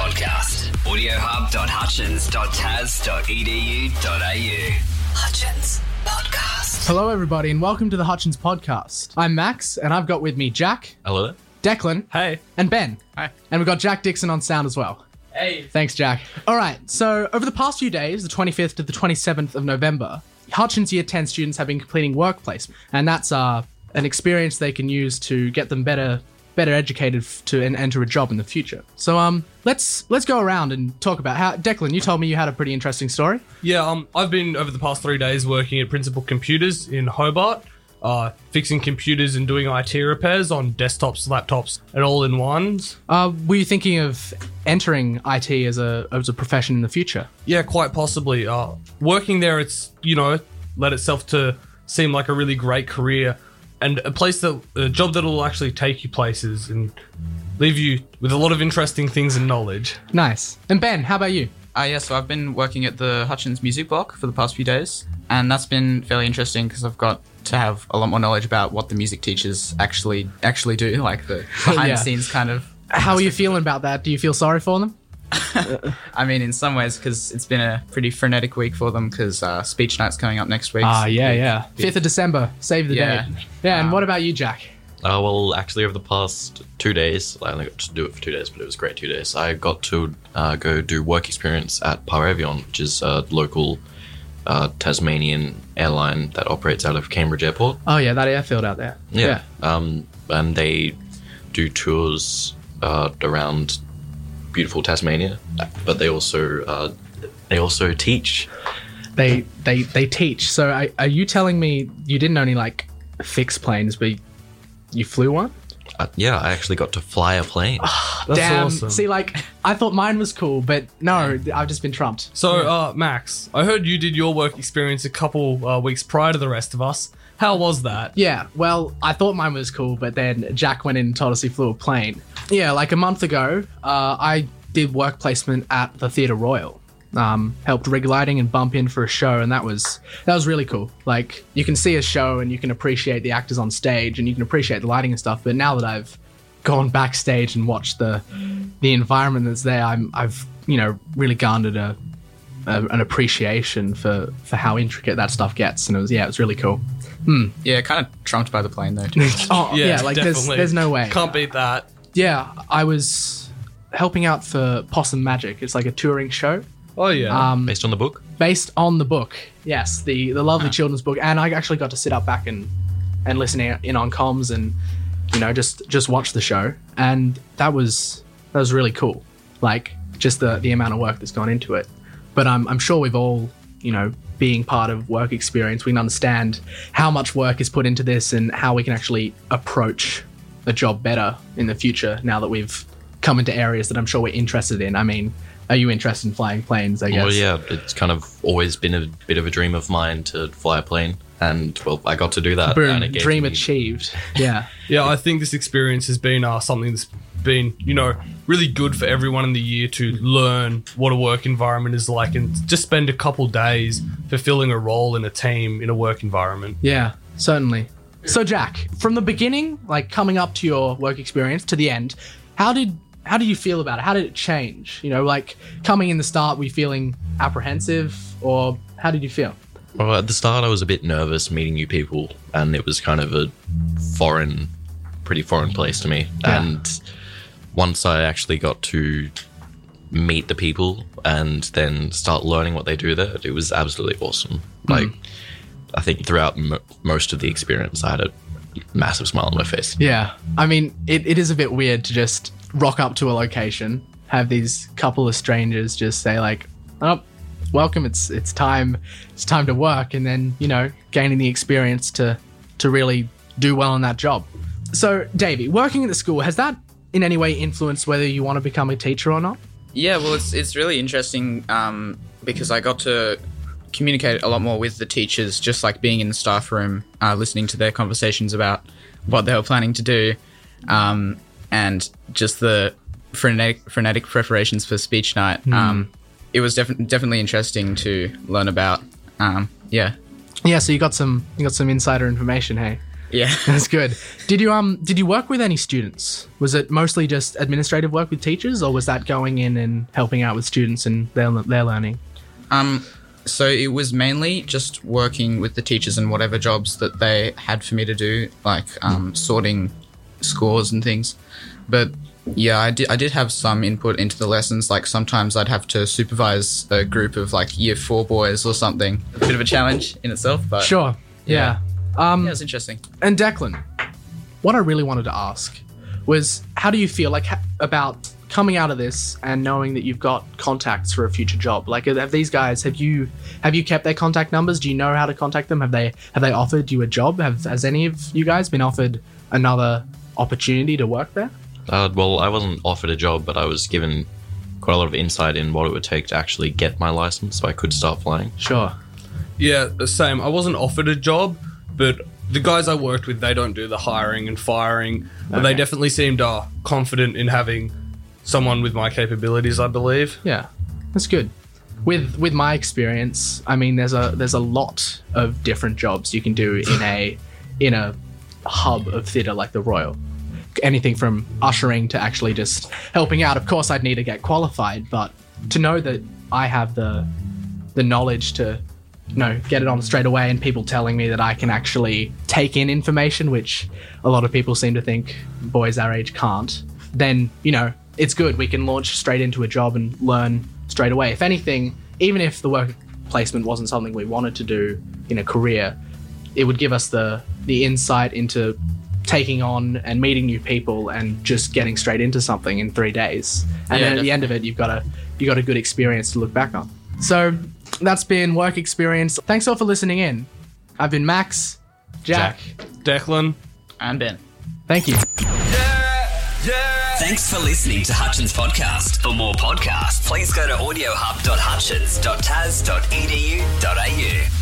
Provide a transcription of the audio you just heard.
podcast. audiohub.hutchins.tas.edu.au. Hutchins Podcast. Hello, everybody, and welcome to the Hutchins Podcast. I'm Max, and I've got with me Jack, Hello. Declan, Hey. and Ben. Hi. And we've got Jack Dixon on sound as well. Hey. Thanks, Jack. All right, so over the past few days, the 25th to the 27th of November, Hutchins Year 10 students have been completing workplace, and that's uh, an experience they can use to get them better better educated to and enter a job in the future. So um let's let's go around and talk about how Declan, you told me you had a pretty interesting story. Yeah, um, I've been over the past three days working at Principal Computers in Hobart, uh, fixing computers and doing IT repairs on desktops, laptops, and all in ones. Uh, were you thinking of entering IT as a as a profession in the future? Yeah, quite possibly. Uh, working there, it's you know, led itself to seem like a really great career and a place that a job that will actually take you places and leave you with a lot of interesting things and knowledge. Nice. And Ben, how about you? Uh, yeah, so I've been working at the Hutchins Music Block for the past few days, and that's been fairly interesting because I've got to have a lot more knowledge about what the music teachers actually actually do, like the behind Yeah. the scenes kind of. How are you feeling about that? Do you feel sorry for them? I mean, in some ways, because it's been a pretty frenetic week for them because uh, speech night's coming up next week. Ah, yeah, yeah. Fifth of December, save the Yeah. date. Yeah, and Um, what about you, Jack? Uh, well, actually, over the past two days, I only got to do it for two days, but it was great two days. I got to uh, go do work experience at Par Avion, which is a local uh, Tasmanian airline that operates out of Cambridge Airport. Oh yeah, that airfield out there. Yeah. Um, and they do tours uh, around beautiful Tasmania, but they also uh, they also teach. They they they teach. So I, are you telling me you didn't only like fix planes, but you flew one? Uh, yeah, I actually got to fly a plane. That's Damn. awesome. See, like I thought mine was cool, but no, I've just been trumped. So, uh, Max, I heard you did your work experience a couple uh, weeks prior to the rest of us. How was that? Yeah, well, I thought mine was cool, but then Jack went in and told us he flew a plane. Yeah, like a month ago, uh, I did work placement at the Theatre Royal. Um, helped rig lighting and bump in for a show, and that was that was really cool. Like you can see a show and you can appreciate the actors on stage and you can appreciate the lighting and stuff. But now that I've gone backstage and watched the the environment that's there, I'm I've you know really garnered a, a an appreciation for for how intricate that stuff gets, and it was yeah, it was really cool. Yeah, kind of trumped by the plane though. Oh yeah, like there's there's no way. Can't beat that. Yeah, I was helping out for Possum Magic. It's like a touring show Oh yeah. um, Based on the book. based on the book. Yes, the the lovely children's book, and I actually got to sit up back and and listen in on comms and you know just just watch the show, and that was that was really cool. Like just the the amount of work that's gone into it. But I'm I'm sure we've all you know being part of work experience, we can understand how much work is put into this and how we can actually approach a job better in the future now that we've come into areas that I'm sure we're interested in. I mean, are you interested in flying planes? I guess. Well, yeah, it's kind of always been a bit of a dream of mine to fly a plane, and well, I got to do that. Boom, gave dream me- achieved. Yeah. Yeah, I think this experience has been uh, something that's been, you know, really good for everyone in the year to learn what a work environment is like and just spend a couple days fulfilling a role in a team in a work environment. Yeah, certainly. So Jack, from the beginning, like coming up to your work experience to the end, how did how did you feel about it? How did it change? You know, like coming in the start, were you feeling apprehensive or how did you feel? Well, at the start, I was a bit nervous meeting new people, and it was kind of a foreign, pretty foreign place to me. Yeah. And once I actually got to meet the people and then start learning what they do there, it was absolutely awesome. Hmm. Like, I think throughout mo most of the experience, I had a massive smile on my face. Yeah. I mean, it, it is a bit weird to just rock up to a location, have these couple of strangers just say like, "Oh, welcome. It's it's time. It's time to work," and then you know, gaining the experience to to really do well in that job. So, Davey, working at the school has that in any way influenced whether you want to become a teacher or not? Yeah, well, it's it's really interesting um, because I got to communicate a lot more with the teachers, just like being in the staff room, uh, listening to their conversations about what they were planning to do, um, and just the frenetic, frenetic preparations for speech night. Um, it was defi- definitely interesting to learn about. Um, yeah, Yeah, so you got some you got some insider information, hey. Yeah. That's good. Did you um did you work with any students? Was it mostly just administrative work with teachers, or was that going in and helping out with students and their their learning? Um, so it was mainly just working with the teachers and whatever jobs that they had for me to do, like um, sorting scores and things. But yeah, I did. I did have some input into the lessons. Like sometimes I'd have to supervise a group of like year four boys or something. A bit of a challenge in itself, but Sure. Yeah. Um, yeah, it's interesting. And Declan, what I really wanted to ask was, how do you feel like ha- about coming out of this and knowing that you've got contacts for a future job? Like, have these guys have you have you kept their contact numbers? Do you know how to contact them? Have they have they offered you a job? Have has any of you guys been offered another opportunity to work there? Uh, well, I wasn't offered a job, but I was given quite a lot of insight in what it would take to actually get my license so I could start flying. Sure. Yeah, the same. I wasn't offered a job, but the guys I worked with, they don't do the hiring and firing, but they definitely seemed uh, confident in having someone with my capabilities. I believe. Yeah, that's good. With with my experience, I mean, there's a there's a lot of different jobs you can do in a in a hub of theatre like the Royal. Anything from ushering to actually just helping out. Of course, I'd need to get qualified, but to know that I have the the knowledge to you know get it on straight away, and people telling me that I can actually take in information, which a lot of people seem to think boys our age can't. Then you know it's good. We can launch straight into a job and learn straight away. If anything, even if the work placement wasn't something we wanted to do in a career, it would give us the the insight into taking on and meeting new people and just getting straight into something in three days. And Yeah, then at the end of it, you've got a you got a good experience to look back on. So that's been work experience. Thanks all for listening in. I've been Max, Jack. Declan. And Ben. Thank you. Thanks for listening to Hutchins Podcast. For more podcasts, please go to audiohub.hutchins.tas.edu.au.